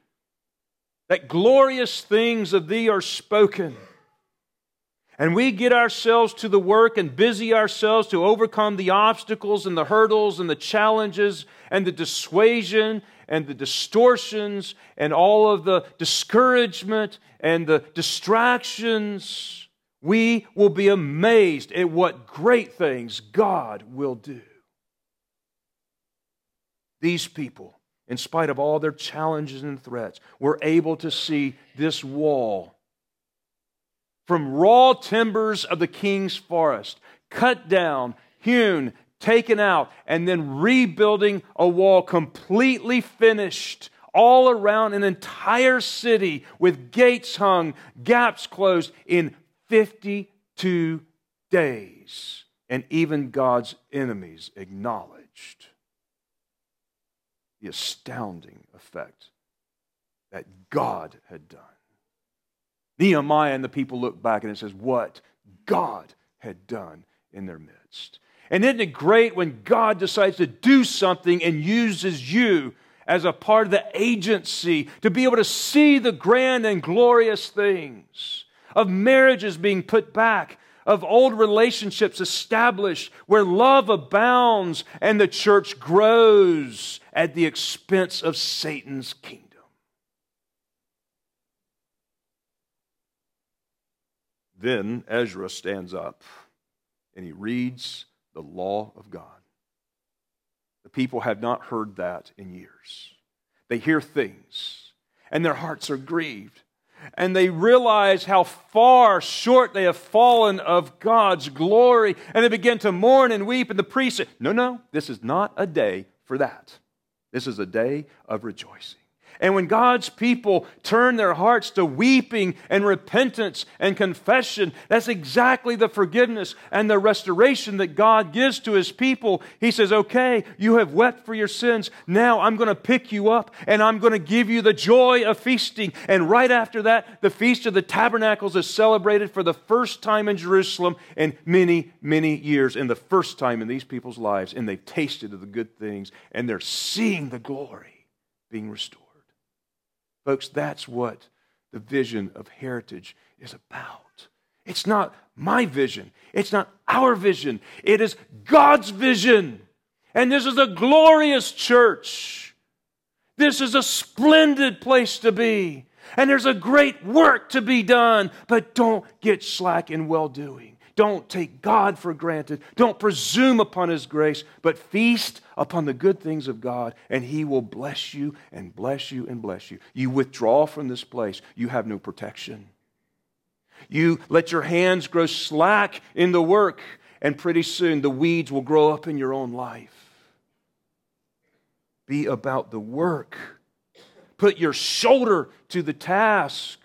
that glorious things of thee are spoken, and we get ourselves to the work and busy ourselves to overcome the obstacles and the hurdles and the challenges and the dissuasion and the distortions and all of the discouragement and the distractions, we will be amazed at what great things God will do. These people, in spite of all their challenges and threats, we were able to see this wall from raw timbers of the king's forest, cut down, hewn, taken out, and then rebuilding a wall completely finished all around an entire city with gates hung, gaps closed in 52 days. And even God's enemies acknowledged the astounding effect that God had done. Nehemiah and the people look back and it says, What God had done in their midst. And isn't it great when God decides to do something and uses you as a part of the agency to be able to see the grand and glorious things of marriages being put back, of old relationships established where love abounds and the church grows at the expense of Satan's kingdom? Then Ezra stands up and he reads the law of God. The people have not heard that in years. They hear things and their hearts are grieved. And they realize how far short they have fallen of God's glory. And they begin to mourn and weep. And the priest said, No, no, this is not a day for that. This is a day of rejoicing. And when God's people turn their hearts to weeping and repentance and confession, that's exactly the forgiveness and the restoration that God gives to his people. He says, Okay, you have wept for your sins. Now I'm going to pick you up and I'm going to give you the joy of feasting. And right after that, the Feast of the Tabernacles is celebrated for the first time in Jerusalem in many, many years, and the first time in these people's lives. And they've tasted of the good things and they're seeing the glory being restored. Folks, that's what the vision of heritage is about. It's not my vision, it's not our vision, it is God's vision. And this is a glorious church. This is a splendid place to be. And there's a great work to be done, but don't get slack in well doing. Don't take God for granted. Don't presume upon His grace, but feast upon the good things of God, and He will bless you and bless you and bless you. You withdraw from this place, you have no protection. You let your hands grow slack in the work, and pretty soon the weeds will grow up in your own life. Be about the work. Put your shoulder to the task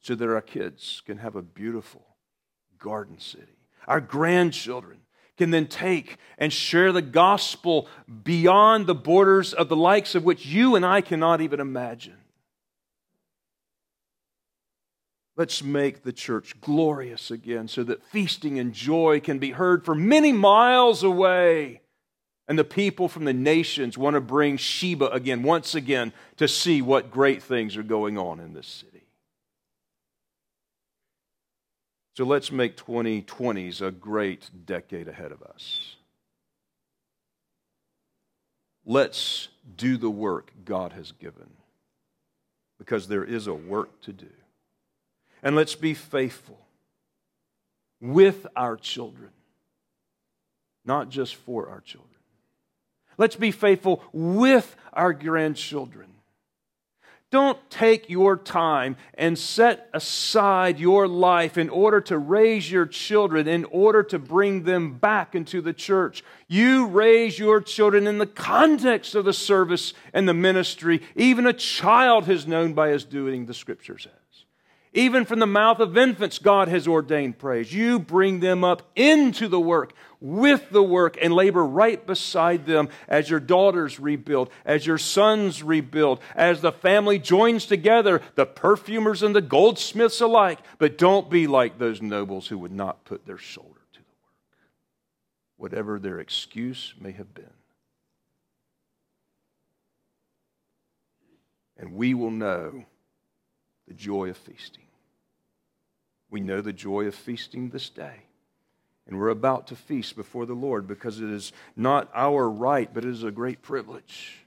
so that our kids can have a beautiful, Garden City. Our grandchildren can then take and share the gospel beyond the borders of the likes of which you and I cannot even imagine. Let's make the church glorious again so that feasting and joy can be heard for many miles away. And the people from the nations want to bring Sheba again, once again, to see what great things are going on in this city. So let's make 2020s a great decade ahead of us. Let's do the work God has given because there is a work to do. And let's be faithful with our children, not just for our children. Let's be faithful with our grandchildren don't take your time and set aside your life in order to raise your children, in order to bring them back into the church. You raise your children in the context of the service and the ministry. Even a child is known by his doing, the scripture says. Even from the mouth of infants, God has ordained praise. You bring them up into the work, with the work, and labor right beside them as your daughters rebuild, as your sons rebuild, as the family joins together, the perfumers and the goldsmiths alike. But don't be like those nobles who would not put their shoulder to the work, whatever their excuse may have been. And we will know the joy of feasting. We know the joy of feasting this day. And we're about to feast before the Lord because it is not our right, but it is a great privilege.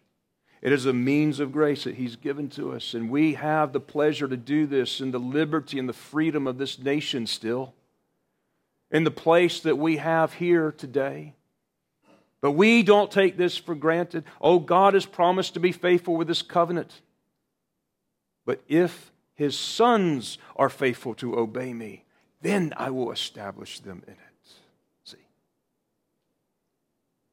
It is a means of grace that He's given to us. And we have the pleasure to do this in the liberty and the freedom of this nation still, in the place that we have here today. But we don't take this for granted. Oh, God has promised to be faithful with this covenant. But if his sons are faithful to obey me, then I will establish them in it. See?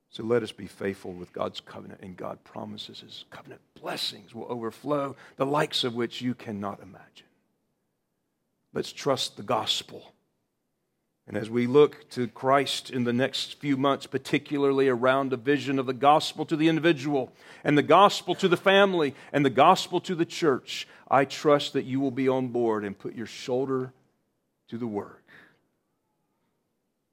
So let us be faithful with God's covenant, and God promises his covenant blessings will overflow, the likes of which you cannot imagine. Let's trust the gospel and as we look to Christ in the next few months, particularly around a vision of the gospel to the individual and the gospel to the family and the gospel to the church, I trust that you will be on board and put your shoulder to the work.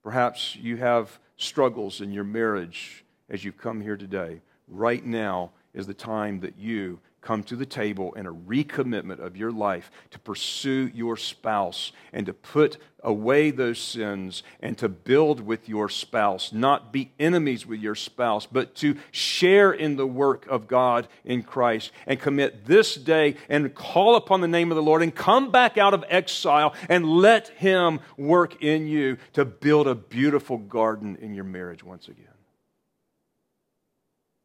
Perhaps you have struggles in your marriage as you've come here today. Right now is the time that you come to the table in a recommitment of your life to pursue your spouse and to put away those sins and to build with your spouse, not be enemies with your spouse, but to share in the work of God in Christ and commit this day and call upon the name of the Lord and come back out of exile and let Him work in you to build a beautiful garden in your marriage once again.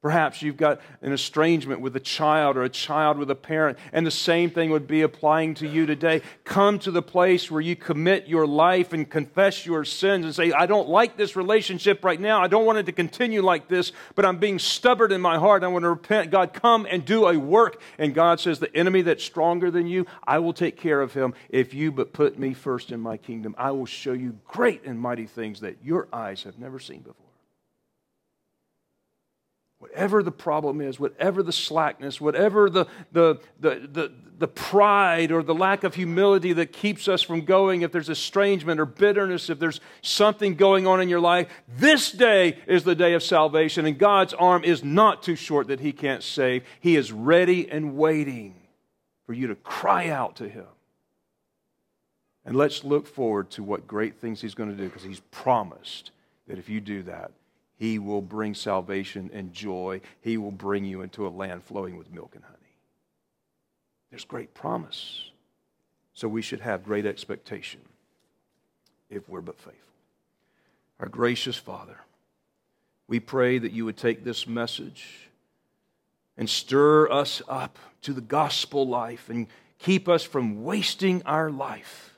Perhaps you've got an estrangement with a child or a child with a parent, and the same thing would be applying to you today. Come to the place where you commit your life and confess your sins and say, I don't like this relationship right now. I don't want it to continue like this, but I'm being stubborn in my heart. I want to repent. God, come and do a work. And God says, The enemy that's stronger than you, I will take care of him if you but put me first in my kingdom. I will show you great and mighty things that your eyes have never seen before. Whatever the problem is, whatever the slackness, whatever the, the, the, the, the pride or the lack of humility that keeps us from going, if there's estrangement or bitterness, if there's something going on in your life, this day is the day of salvation. And God's arm is not too short that He can't save. He is ready and waiting for you to cry out to Him. And let's look forward to what great things He's going to do because He's promised that if you do that, he will bring salvation and joy. He will bring you into a land flowing with milk and honey. There's great promise. So we should have great expectation if we're but faithful. Our gracious Father, we pray that you would take this message and stir us up to the gospel life and keep us from wasting our life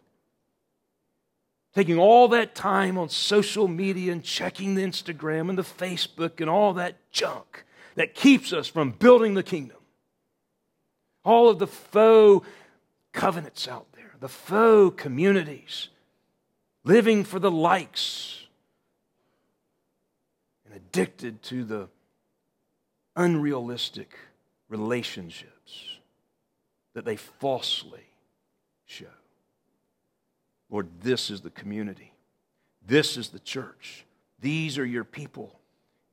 taking all that time on social media and checking the Instagram and the Facebook and all that junk that keeps us from building the kingdom. All of the faux covenants out there, the faux communities, living for the likes and addicted to the unrealistic relationships that they falsely show. Lord, this is the community. This is the church. These are your people.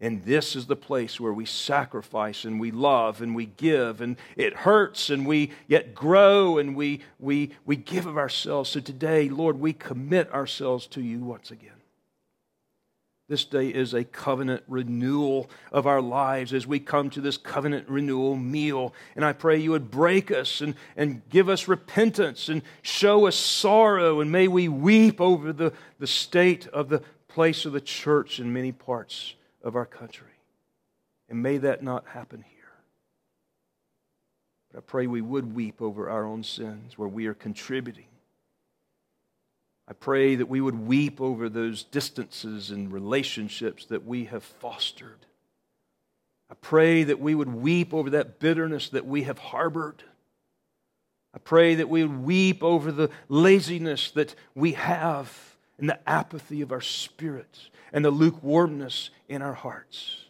And this is the place where we sacrifice and we love and we give and it hurts and we yet grow and we, we, we give of ourselves. So today, Lord, we commit ourselves to you once again. This day is a covenant renewal of our lives as we come to this covenant renewal meal. And I pray you would break us and, and give us repentance and show us sorrow. And may we weep over the, the state of the place of the church in many parts of our country. And may that not happen here. But I pray we would weep over our own sins where we are contributing I pray that we would weep over those distances and relationships that we have fostered. I pray that we would weep over that bitterness that we have harbored. I pray that we would weep over the laziness that we have and the apathy of our spirits and the lukewarmness in our hearts.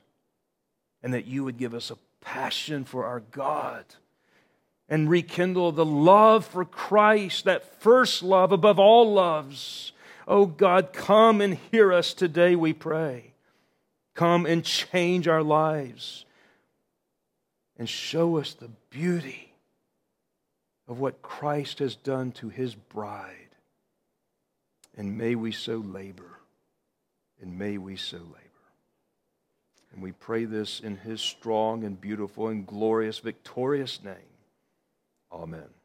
And that you would give us a passion for our God and rekindle the love for Christ, that first love above all loves. Oh God, come and hear us today, we pray. Come and change our lives and show us the beauty of what Christ has done to his bride. And may we so labor, and may we so labor. And we pray this in his strong and beautiful and glorious, victorious name. Amen.